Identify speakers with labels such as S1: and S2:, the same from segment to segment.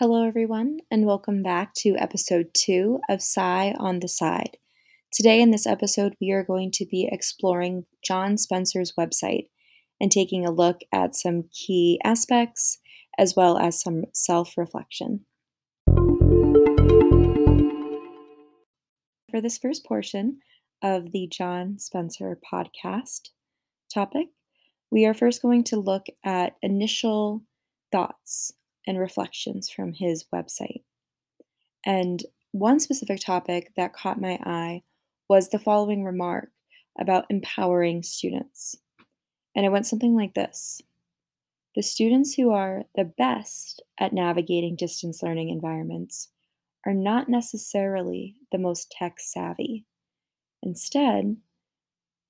S1: Hello, everyone, and welcome back to episode two of Sci on the Side. Today, in this episode, we are going to be exploring John Spencer's website and taking a look at some key aspects as well as some self reflection. For this first portion of the John Spencer podcast topic, we are first going to look at initial thoughts and reflections from his website. And one specific topic that caught my eye was the following remark about empowering students. And it went something like this The students who are the best at navigating distance learning environments are not necessarily the most tech savvy. Instead,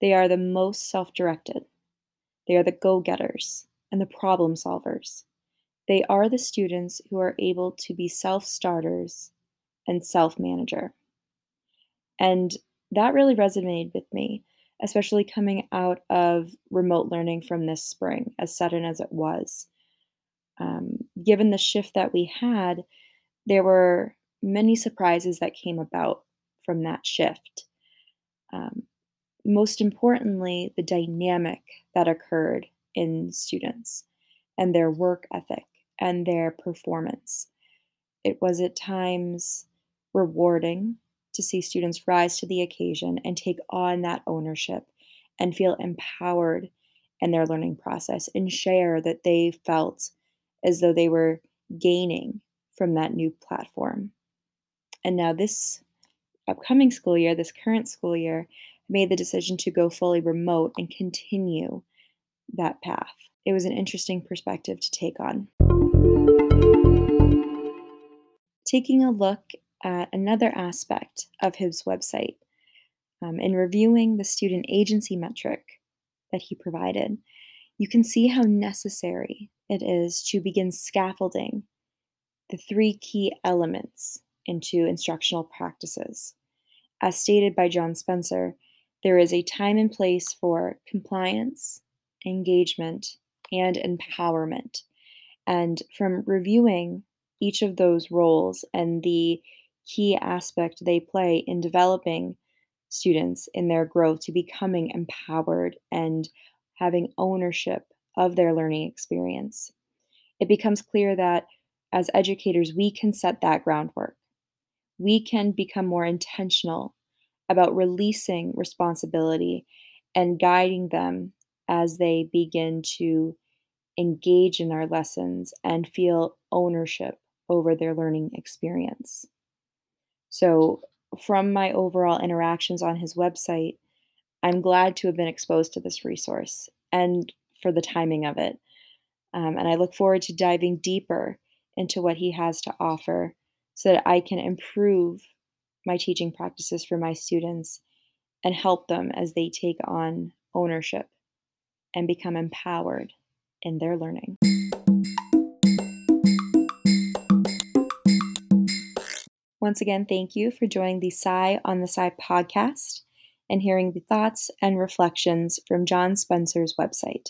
S1: they are the most self directed. They are the go getters and the problem solvers. They are the students who are able to be self starters and self manager. And that really resonated with me, especially coming out of remote learning from this spring, as sudden as it was. Um, given the shift that we had, there were many surprises that came about from that shift. Um, most importantly, the dynamic that occurred in students and their work ethic and their performance. It was at times rewarding to see students rise to the occasion and take on that ownership and feel empowered in their learning process and share that they felt as though they were gaining from that new platform. And now, this upcoming school year, this current school year, made the decision to go fully remote and continue that path. It was an interesting perspective to take on. Taking a look at another aspect of his website, um, in reviewing the student agency metric that he provided, you can see how necessary it is to begin scaffolding the three key elements into instructional practices. As stated by John Spencer, there is a time and place for compliance, engagement, and empowerment. And from reviewing each of those roles and the key aspect they play in developing students in their growth to becoming empowered and having ownership of their learning experience, it becomes clear that as educators, we can set that groundwork. We can become more intentional about releasing responsibility and guiding them as they begin to engage in our lessons and feel ownership over their learning experience. So, from my overall interactions on his website, I'm glad to have been exposed to this resource and for the timing of it. Um, and I look forward to diving deeper into what he has to offer so that I can improve my teaching practices for my students and help them as they take on ownership and become empowered in their learning. Once again, thank you for joining the Sci on the Side podcast and hearing the thoughts and reflections from John Spencer's website.